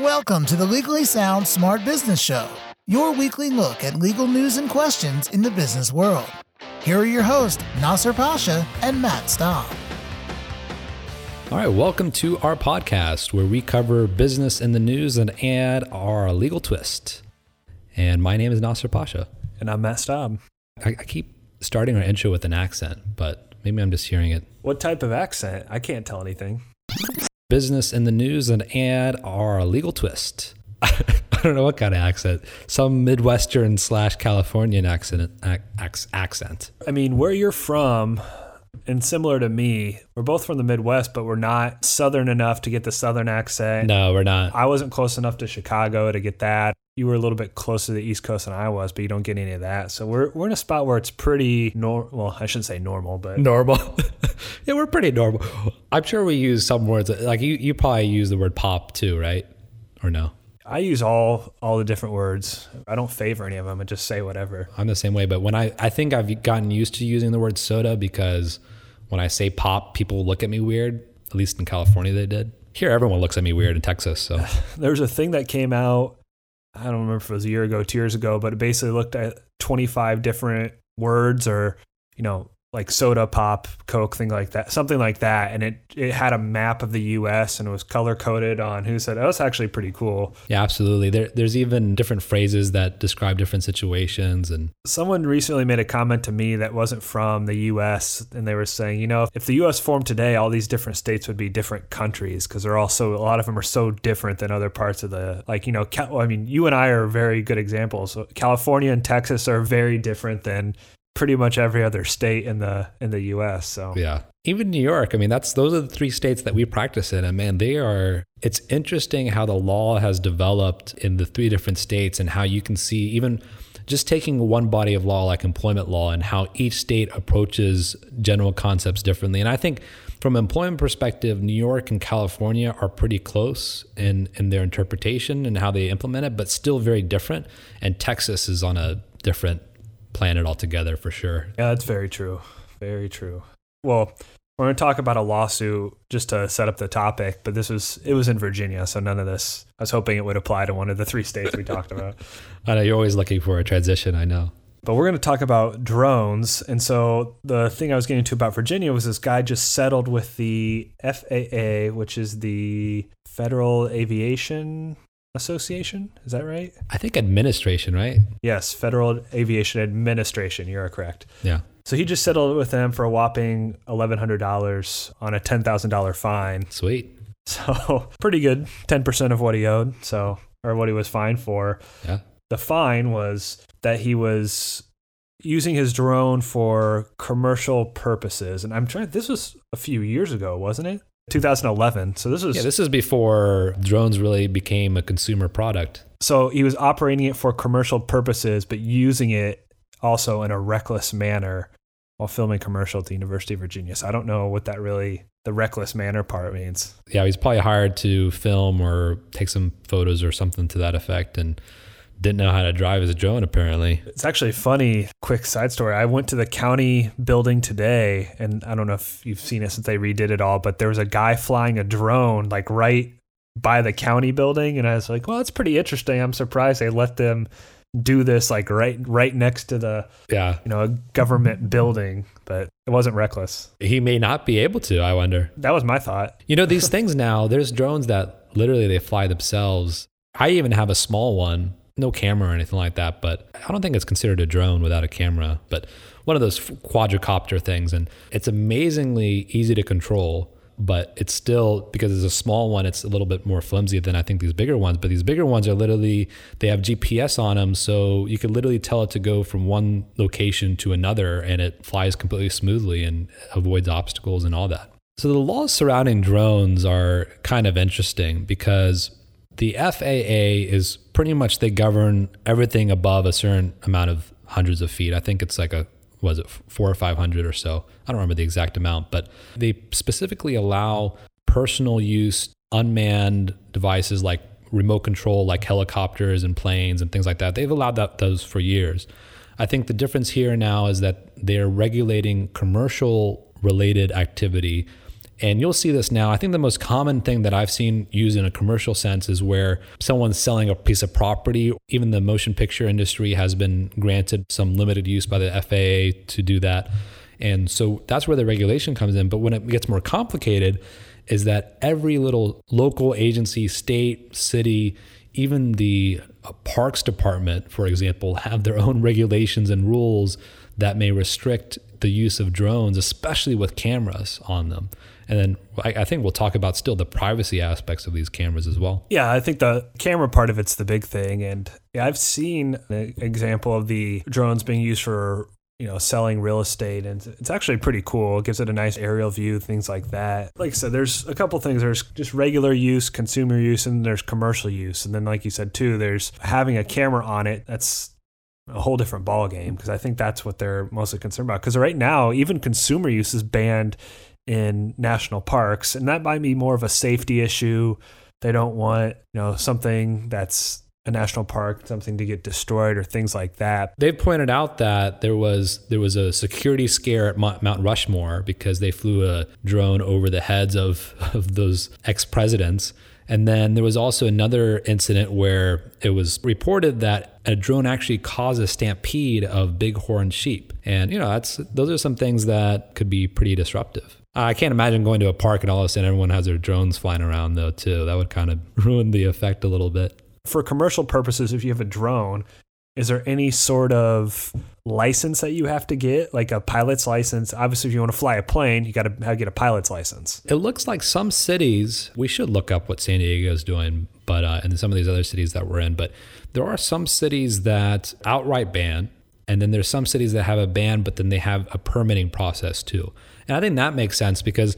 Welcome to the Legally Sound Smart Business Show, your weekly look at legal news and questions in the business world. Here are your hosts, Nasser Pasha and Matt Staub. All right, welcome to our podcast where we cover business in the news and add our legal twist. And my name is Nasser Pasha. And I'm Matt Staub. I, I keep starting our intro with an accent, but maybe I'm just hearing it. What type of accent? I can't tell anything. Business in the news and add our legal twist. I don't know what kind of accent. Some Midwestern slash Californian accent. Ac- accent. I mean, where you're from, and similar to me, we're both from the Midwest, but we're not Southern enough to get the Southern accent. No, we're not. I wasn't close enough to Chicago to get that. You were a little bit closer to the East Coast than I was, but you don't get any of that. So we're we're in a spot where it's pretty normal. Well, I shouldn't say normal, but normal. yeah, we're pretty normal. I'm sure we use some words like you. You probably use the word pop too, right? Or no? I use all all the different words. I don't favor any of them. I just say whatever. I'm the same way, but when I I think I've gotten used to using the word soda because when I say pop, people look at me weird. At least in California, they did. Here, everyone looks at me weird in Texas. So there's a thing that came out. I don't remember if it was a year ago, two years ago, but it basically looked at 25 different words or you know like soda pop coke thing like that something like that. And it it had a map of the us and it was color coded on who said oh it's actually pretty cool. Yeah absolutely. There, there's even different phrases that describe different situations and someone recently made a comment to me that wasn't from the us and they were saying you know if the us formed today all these different states would be different countries because they're also a lot of them are so different than other parts of the like you know i mean you and i are very good examples. California and texas are very different than pretty much every other state in the in the US. So yeah, even New York. I mean, that's those are the three states that we practice in, and man, they are. It's interesting how the law has developed in the three different states, and how you can see even just taking one body of law like employment law and how each state approaches general concepts differently. And I think from employment perspective, New York and California are pretty close in, in their interpretation and how they implement it, but still very different. And Texas is on a different planet altogether for sure. Yeah, that's very true. Very true. Well, we're going to talk about a lawsuit just to set up the topic, but this was it was in Virginia, so none of this. I was hoping it would apply to one of the three states we talked about. I know you're always looking for a transition. I know. But we're going to talk about drones. And so the thing I was getting to about Virginia was this guy just settled with the FAA, which is the Federal Aviation Association. Is that right? I think administration, right? Yes, Federal Aviation Administration. You're correct. Yeah. So he just settled with them for a whopping $1,100 on a $10,000 fine. Sweet. So pretty good. 10% of what he owed. So, or what he was fined for. Yeah. The fine was that he was using his drone for commercial purposes. And I'm trying, this was a few years ago, wasn't it? 2011. So this was yeah, this is before drones really became a consumer product. So he was operating it for commercial purposes, but using it also in a reckless manner while filming commercial at the University of Virginia. So I don't know what that really the reckless manner part means. Yeah, he's probably hired to film or take some photos or something to that effect and didn't know how to drive his drone apparently. It's actually funny, quick side story. I went to the county building today and I don't know if you've seen it since they redid it all, but there was a guy flying a drone like right by the county building and I was like, "Well, that's pretty interesting. I'm surprised they let them do this like right right next to the yeah you know a government building but it wasn't reckless he may not be able to i wonder that was my thought you know these things now there's drones that literally they fly themselves i even have a small one no camera or anything like that, but I don't think it's considered a drone without a camera, but one of those quadricopter things. And it's amazingly easy to control, but it's still, because it's a small one, it's a little bit more flimsy than I think these bigger ones. But these bigger ones are literally, they have GPS on them. So you can literally tell it to go from one location to another and it flies completely smoothly and avoids obstacles and all that. So the laws surrounding drones are kind of interesting because the FAA is pretty much they govern everything above a certain amount of hundreds of feet. I think it's like a was it four or five hundred or so. I don't remember the exact amount, but they specifically allow personal use unmanned devices like remote control, like helicopters and planes and things like that. They've allowed that those for years. I think the difference here now is that they're regulating commercial related activity And you'll see this now. I think the most common thing that I've seen used in a commercial sense is where someone's selling a piece of property. Even the motion picture industry has been granted some limited use by the FAA to do that. And so that's where the regulation comes in. But when it gets more complicated, is that every little local agency, state, city, even the uh, parks department, for example, have their own regulations and rules that may restrict the use of drones, especially with cameras on them. And then I, I, think we'll talk about still the privacy aspects of these cameras as well. Yeah, I think the camera part of it's the big thing. And I've seen an example of the drones being used for you know, selling real estate. And it's actually pretty cool. It gives it a nice aerial view, things like that. Like I said, there's a couple things. There's just regular use, consumer use, and there's commercial use. And then, like you said, too, there's having a camera on it. That's a whole different ball game because I think that's what they're mostly concerned about. Because right now, even consumer use is banned in national parks, and that might be more of a safety issue. They don't want you know something that's a national park, something to get destroyed or things like that. They've pointed out that there was there was a security scare at Mount Rushmore because they flew a drone over the heads of, of those ex presidents. And then there was also another incident where it was reported that a drone actually caused a stampede of bighorn sheep. And you know, that's those are some things that could be pretty disruptive. I can't imagine going to a park and all of a sudden everyone has their drones flying around though too. That would kind of ruin the effect a little bit for commercial purposes, if you have a drone, is there any sort of license that you have to get, like a pilot's license? Obviously, if you want to fly a plane, you got to get a pilot's license. It looks like some cities. We should look up what San Diego is doing, but uh, and some of these other cities that we're in. But there are some cities that outright ban, and then there's some cities that have a ban, but then they have a permitting process too. And I think that makes sense because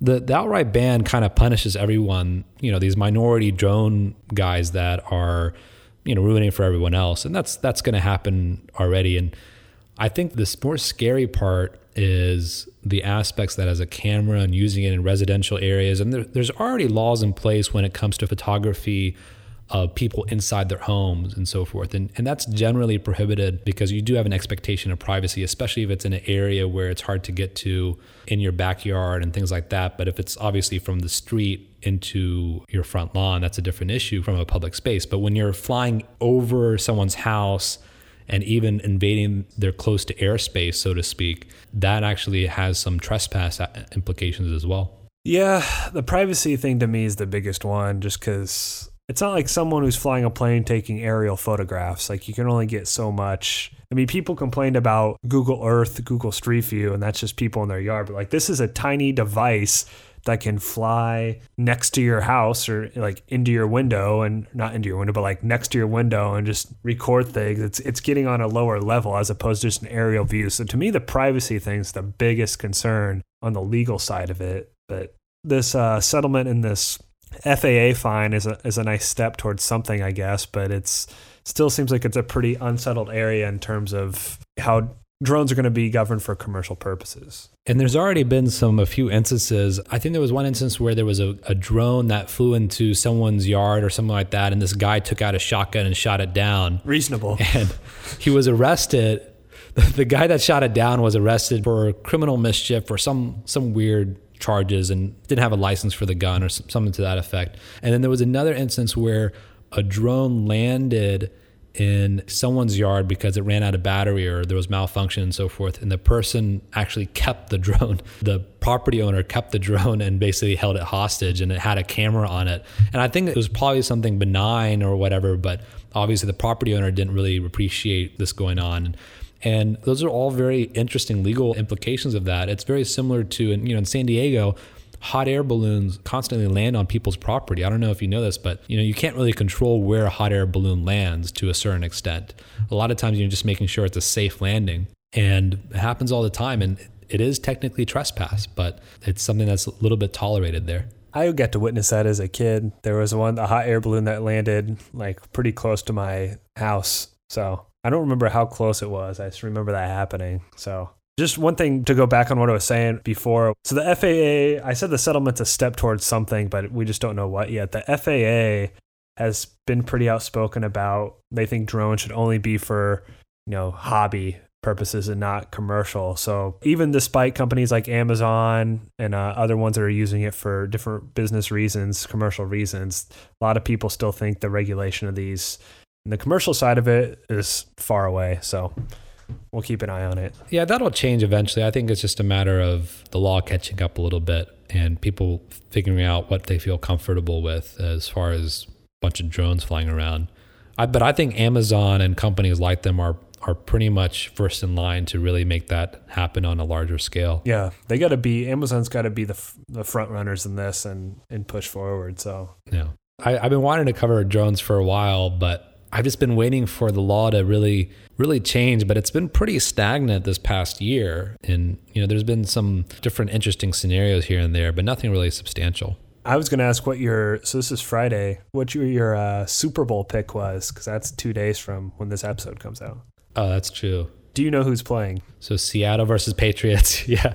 the, the outright ban kind of punishes everyone, you know, these minority drone guys that are, you know, ruining for everyone else. And that's that's going to happen already. And I think the more scary part is the aspects that as a camera and using it in residential areas. And there, there's already laws in place when it comes to photography of people inside their homes and so forth. And, and that's generally prohibited because you do have an expectation of privacy, especially if it's in an area where it's hard to get to in your backyard and things like that. But if it's obviously from the street into your front lawn, that's a different issue from a public space. But when you're flying over someone's house, and even invading their close to airspace, so to speak, that actually has some trespass uh, implications as well. Yeah, the privacy thing to me is the biggest one, just because it's not like someone who's flying a plane taking aerial photographs. Like you can only get so much. I mean, people complained about Google Earth, Google Street View, and that's just people in their yard. But like this is a tiny device that can fly next to your house or like into your window and not into your window, but like next to your window and just record things. It's it's getting on a lower level as opposed to just an aerial view. So to me, the privacy thing is the biggest concern on the legal side of it. But this uh, settlement in this FAA fine is a is a nice step towards something, I guess, but it's still seems like it's a pretty unsettled area in terms of how drones are going to be governed for commercial purposes. And there's already been some a few instances. I think there was one instance where there was a, a drone that flew into someone's yard or something like that, and this guy took out a shotgun and shot it down. Reasonable. And he was arrested. The guy that shot it down was arrested for criminal mischief or some some weird charges and didn't have a license for the gun or something to that effect. And then there was another instance where a drone landed in someone's yard because it ran out of battery or there was malfunction and so forth. And the person actually kept the drone. The property owner kept the drone and basically held it hostage and it had a camera on it. And I think it was probably something benign or whatever, but obviously the property owner didn't really appreciate this going on. And those are all very interesting legal implications of that. It's very similar to, you know, in San Diego, hot air balloons constantly land on people's property. I don't know if you know this, but you know, you can't really control where a hot air balloon lands to a certain extent. A lot of times you're just making sure it's a safe landing. And it happens all the time and it is technically trespass, but it's something that's a little bit tolerated there. I got to witness that as a kid. There was one a hot air balloon that landed like pretty close to my house. So I don't remember how close it was. I just remember that happening. So just one thing to go back on what I was saying before. So the FAA, I said the settlement's a step towards something, but we just don't know what yet. The FAA has been pretty outspoken about they think drones should only be for, you know, hobby purposes and not commercial. So even despite companies like Amazon and uh, other ones that are using it for different business reasons, commercial reasons, a lot of people still think the regulation of these and the commercial side of it is far away. So we'll keep an eye on it. Yeah, that'll change eventually. I think it's just a matter of the law catching up a little bit and people figuring out what they feel comfortable with as far as a bunch of drones flying around. I, but I think Amazon and companies like them are are pretty much first in line to really make that happen on a larger scale. Yeah, they got to be Amazon's got to be the the front runners in this and and push forward. So yeah, I, I've been wanting to cover drones for a while, but I've just been waiting for the law to really, really change, but it's been pretty stagnant this past year. And, you know, there's been some different interesting scenarios here and there, but nothing really substantial. I was going to ask what your, so this is Friday, what your, your uh, Super Bowl pick was, because that's two days from when this episode comes out. Oh, that's true. Do you know who's playing? So Seattle versus Patriots. yeah.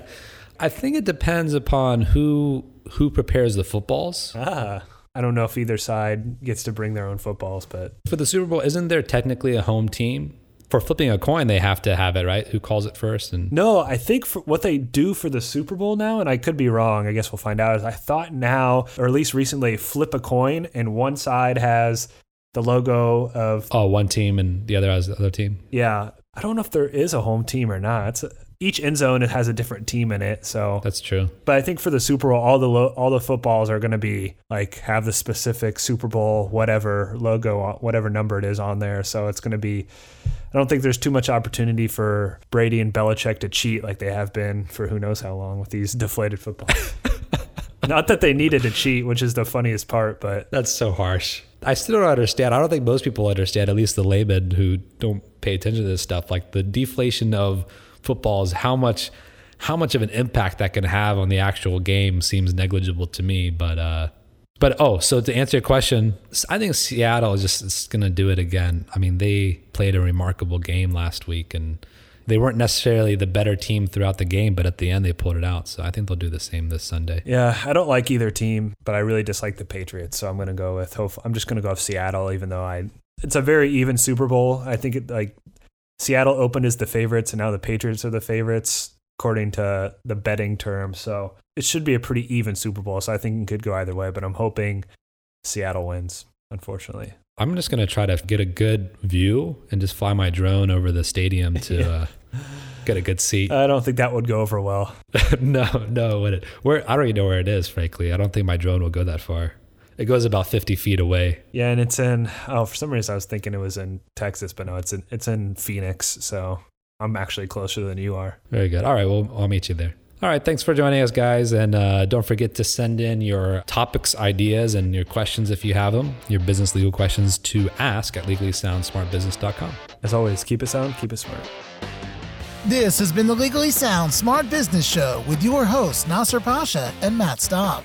I think it depends upon who who prepares the footballs. Ah. I don't know if either side gets to bring their own footballs, but for the Super Bowl, isn't there technically a home team? For flipping a coin, they have to have it, right? Who calls it first? And no, I think for what they do for the Super Bowl now, and I could be wrong. I guess we'll find out. Is I thought now, or at least recently, flip a coin, and one side has the logo of oh one team, and the other has the other team. Yeah, I don't know if there is a home team or not. It's a, each end zone it has a different team in it. So that's true. But I think for the Super Bowl, all the lo- all the footballs are going to be like have the specific Super Bowl whatever logo, uh, whatever number it is on there. So it's going to be. I don't think there's too much opportunity for Brady and Belichick to cheat like they have been for who knows how long with these deflated footballs. Not that they needed to cheat, which is the funniest part, but that's so harsh. I still don't understand. I don't think most people understand, at least the laymen who don't pay attention to this stuff, like the deflation of football is how much how much of an impact that can have on the actual game seems negligible to me. But uh, but oh, so to answer your question, I think Seattle is just going to do it again. I mean, they played a remarkable game last week, and they weren't necessarily the better team throughout the game, but at the end they pulled it out. So I think they'll do the same this Sunday. Yeah, I don't like either team, but I really dislike the Patriots. So I'm going to go with. Hope I'm just going to go with Seattle, even though I. It's a very even Super Bowl. I think it like Seattle opened as the favorites, and now the Patriots are the favorites according to the betting term. So it should be a pretty even Super Bowl. So I think it could go either way, but I'm hoping Seattle wins. Unfortunately, I'm just gonna try to get a good view and just fly my drone over the stadium to. yeah. uh, get a good seat. I don't think that would go over well. no, no, would it? Where I don't even know where it is. Frankly, I don't think my drone will go that far. It goes about 50 feet away. Yeah, and it's in. Oh, for some reason I was thinking it was in Texas, but no, it's in it's in Phoenix. So I'm actually closer than you are. Very good. All right, well I'll meet you there. All right, thanks for joining us, guys. And uh, don't forget to send in your topics, ideas, and your questions if you have them, your business legal questions to ask at legallysoundsmartbusiness.com. As always, keep it sound, keep it smart. This has been the Legally Sound Smart Business Show with your hosts, Nasser Pasha and Matt Staub.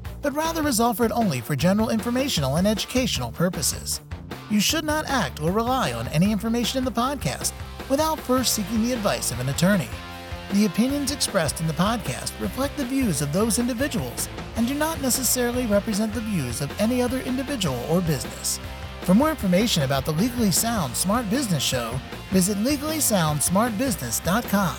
but rather is offered only for general informational and educational purposes. You should not act or rely on any information in the podcast without first seeking the advice of an attorney. The opinions expressed in the podcast reflect the views of those individuals and do not necessarily represent the views of any other individual or business. For more information about the Legally Sound Smart Business Show, visit legallysoundsmartbusiness.com.